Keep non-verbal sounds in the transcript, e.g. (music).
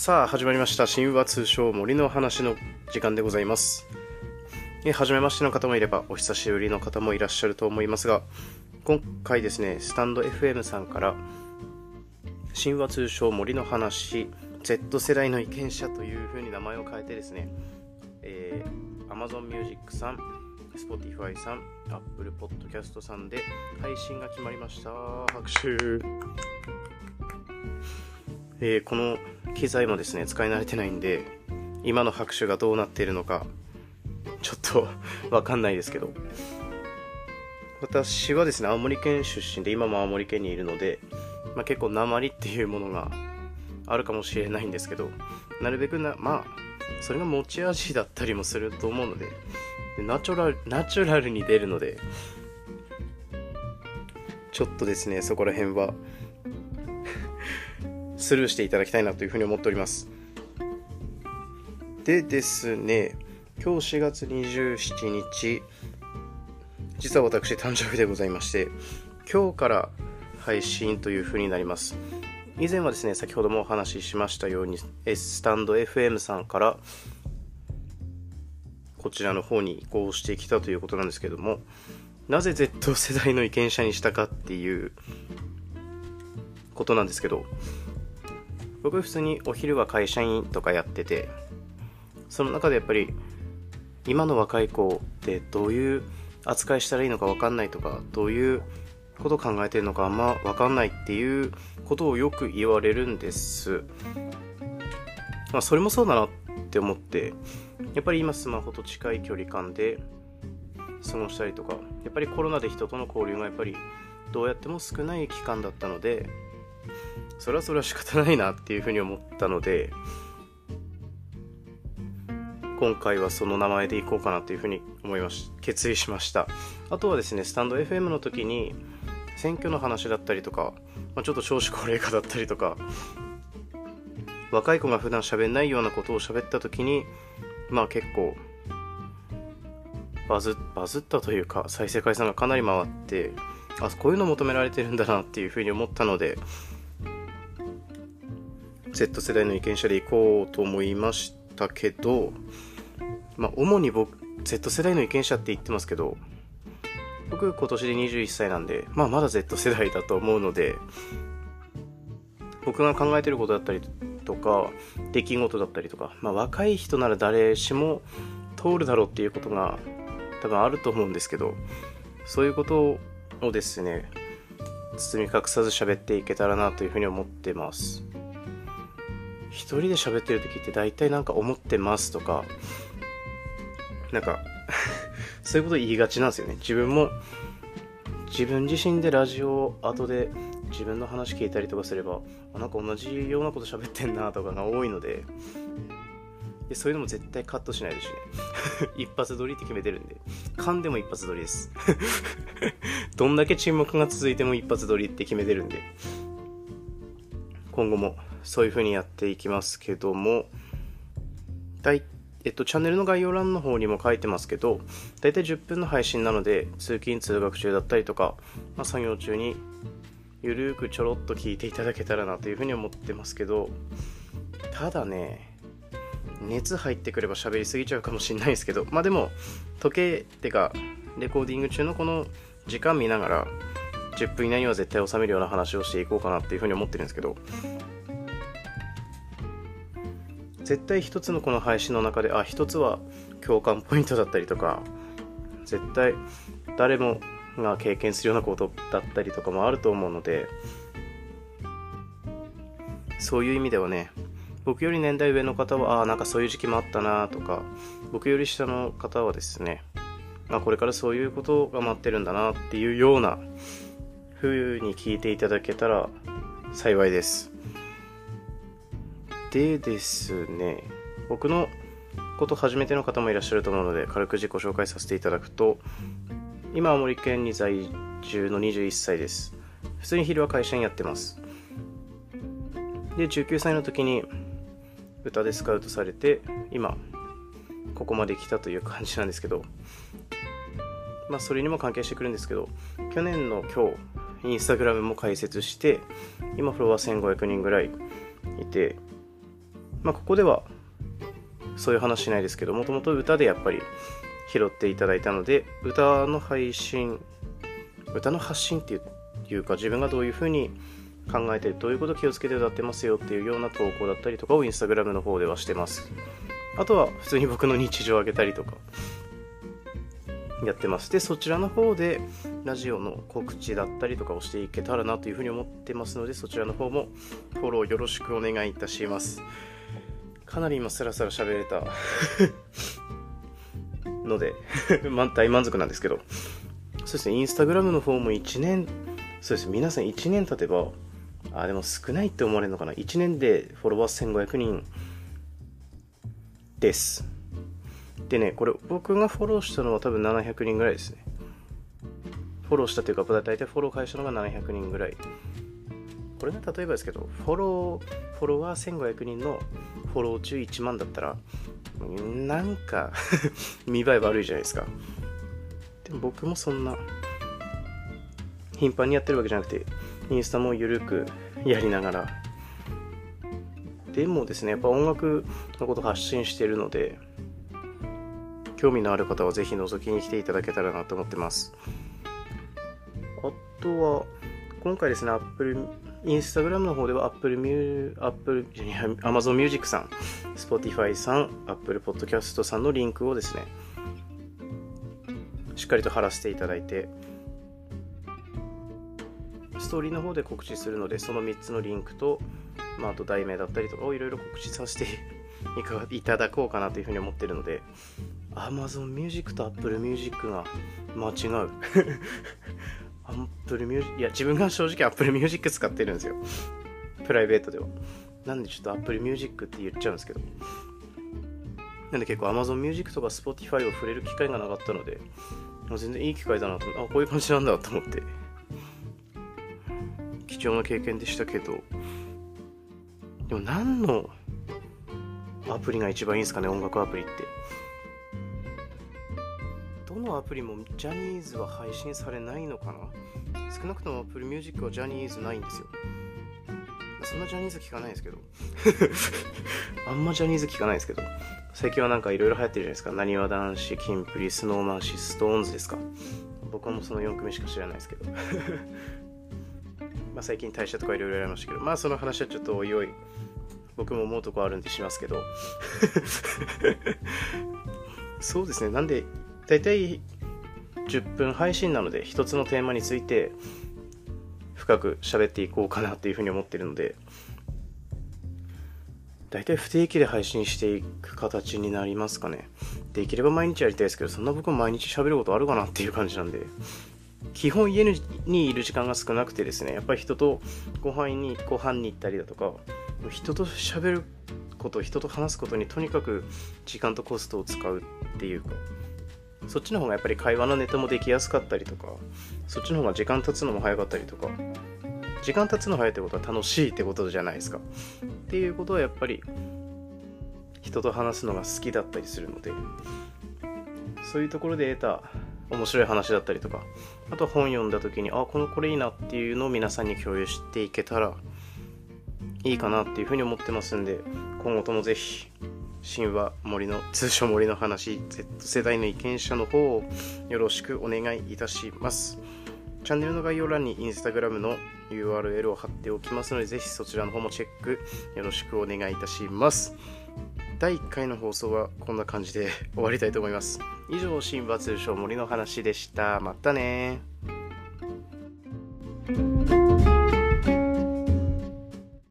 さあ始まりました。神話通称森の話の時間でございます。え初めましての方もいればお久しぶりの方もいらっしゃると思いますが今回ですねスタンド FM さんから神話通称森の話 Z 世代の意見者という風に名前を変えてですね、えー、Amazon Music さん Spotify さん Apple Podcast さんで配信が決まりました。拍手。えー、この機材もですね使い慣れてないんで今の拍手がどうなっているのかちょっと (laughs) わかんないですけど。私はですね青森県出身で今も青森県にいるので、まあ、結構鉛っていうものがあるかもしれないんですけどなるべくなまあそれが持ち味だったりもすると思うのでナチュラルナチュラルに出るのでちょっとですねそこら辺はスルーしていただきたいなというふうに思っております。でですね、今日4月27日、実は私誕生日でございまして、今日から配信というふうになります。以前はですね、先ほどもお話ししましたように、スタンド FM さんからこちらの方に移行してきたということなんですけども、なぜ Z 世代の意見者にしたかっていうことなんですけど、僕普通にお昼は会社員とかやっててその中でやっぱり今の若い子ってどういう扱いしたらいいのか分かんないとかどういうこと考えてるのかあんま分かんないっていうことをよく言われるんです。まあそれもそうだなって思ってやっぱり今スマホと近い距離感で過ごしたりとかやっぱりコロナで人との交流がやっぱりどうやっても少ない期間だったのでそれはそれは仕方ないなっていうふうに思ったので今回はその名前でいこうかなというふうに思いまし決意しました。あとはですねスタンド FM の時に選挙の話だったりとか、まあ、ちょっと少子高齢化だったりとか若い子が普段喋んないようなことを喋った時にまあ結構バズバズったというか再生回数がかなり回ってあこういうの求められてるんだなっていうふうに思ったので Z 世代の意見者でいこうと思いましたけど、まあ、主に僕 Z 世代の意見者って言ってますけど僕今年で21歳なんで、まあ、まだ Z 世代だと思うので僕が考えてることだったりとか出来事だったりとか、まあ、若い人なら誰しも通るだろうっていうことが多分あると思うんですけどそういうことをですね包み隠さず喋っていけたらなというふうに思ってます。一人で喋ってる時って大体なんか思ってますとかなんか (laughs) そういうこと言いがちなんですよね。自分も自分自身でラジオ後で自分の話聞いたりとかすればなんか同じようなこと喋ってんなとかが多いのででそういうのも絶対カットしないですしね。(laughs) 一発撮りって決めてるんで。噛んでも一発撮りです。(laughs) どんだけ沈黙が続いても一発撮りって決めてるんで。今後も。そういう風にやっていきますけども、だいえっと、チャンネルの概要欄の方にも書いてますけど、だいたい10分の配信なので、通勤・通学中だったりとか、まあ、作業中にゆるーくちょろっと聞いていただけたらなというふうに思ってますけど、ただね、熱入ってくれば喋りすぎちゃうかもしれないですけど、まあでも、時計ってか、レコーディング中のこの時間見ながら、10分以内には絶対収めるような話をしていこうかなっていうふうに思ってるんですけど、絶対一つのこの配信の中であ一つは共感ポイントだったりとか絶対誰もが経験するようなことだったりとかもあると思うのでそういう意味ではね僕より年代上の方はあなんかそういう時期もあったなとか僕より下の方はですね、まあ、これからそういうことが待ってるんだなっていうような風に聞いていただけたら幸いです。でですね、僕のこと初めての方もいらっしゃると思うので、軽く自己紹介させていただくと、今、青森県に在住の21歳です。普通に昼は会社員やってます。で、19歳の時に歌でスカウトされて、今、ここまで来たという感じなんですけど、まあ、それにも関係してくるんですけど、去年の今日、インスタグラムも開設して、今フォロワー1500人ぐらいいて、まあ、ここではそういう話しないですけどもともと歌でやっぱり拾っていただいたので歌の配信歌の発信っていうか自分がどういうふうに考えてどういうこと気をつけて歌ってますよっていうような投稿だったりとかをインスタグラムの方ではしてます。あとは普通に僕の日常をあげたりとかやってます。でそちらの方でラジオの告知だったりとかをしていけたらなというふうに思ってますのでそちらの方もフォローよろしくお願いいたします。かなり今スラスラ喋れた。(laughs) ので (laughs) 大満足なんですけど。そうですねインスタグラムの方も1年そうですね皆さん1年経てばあでも少ないって思われるのかな？1年でフォロワー1500人。です。でね、これ僕がフォローしたのは多分700人ぐらいですね。フォローしたというか、大体フォロー返したのが700人ぐらい。これが例えばですけど、フォロー、フォロワー1500人のフォロー中1万だったら、なんか (laughs) 見栄え悪いじゃないですか。でも僕もそんな、頻繁にやってるわけじゃなくて、インスタも緩くやりながら。でもですね、やっぱ音楽のこと発信してるので、興味のある方はぜひ覗きに来ていただけたらなと思ってます。あとは、今回ですね、Apple、インスタグラムの方では Apple, Apple Amazon Music さん、Spotify さん、Apple Podcast さんのリンクをですね、しっかりと貼らせていただいて、ストーリーの方で告知するので、その3つのリンクと、まあ、あと題名だったりとかをいろいろ告知させていただこうかなというふうに思ってるので、Amazon Music と Apple Music が間違う。Apple Music いや自分が正直 Apple Music 使ってるんですよ。プライベートでは。なんでちょっと Apple Music って言っちゃうんですけど。なんで結構 Amazon Music とか Spotify を触れる機会がなかったのでもう全然いい機会だなとあこういう感じなんだと思って。貴重な経験でしたけど。でも何のアプリが一番いいんですかね音楽アプリって。どのアプリもジャニーズは配信されないのかな。少なくとも Apple Music はジャニーズないんですよ。そんなジャニーズ聞かないですけど。(laughs) あんまジャニーズ聞かないですけど。最近はなんかいろいろ流行ってるじゃないですか。なにわ男子、キンプリ、スノーマン、ストーンズですか。僕はもうその4組しか知らないですけど。(laughs) まあ最近退社とかいろいろやりましたけど、まあその話はちょっとおいおい、僕も思うとこあるんでしますけど。(laughs) そうですね。なんで大体10分配信なので一つのテーマについて深く喋っていこうかなっていうふうに思ってるので大体不定期で配信していく形になりますかね。できれば毎日やりたいですけどそんな僕も毎日喋ることあるかなっていう感じなんで基本家にいる時間が少なくてですねやっぱり人とご飯にご飯に行ったりだとか人と喋ること人と話すことにとにかく時間とコストを使うっていうかそっちの方がやっぱり会話のネタもできやすかったりとかそっちの方が時間経つのも早かったりとか時間経つの早いってことは楽しいってことじゃないですか。っていうことはやっぱり人と話すのが好きだったりするのでそういうところで得た面白い話だったりとかあと本読んだ時にあこのこれいいなっていうのを皆さんに共有していけたらいいかなっていうふうに思ってますんで今後ともぜひ神話森の通称森の話 Z 世代の意見者の方をよろしくお願いいたします。チャンネルの概要欄にインスタグラムの URL を貼っておきますのでぜひそちらの方もチェックよろしくお願いいたします。第1回の放送はこんな感じで終わりたいと思います。以上神話通称森の話でした。またね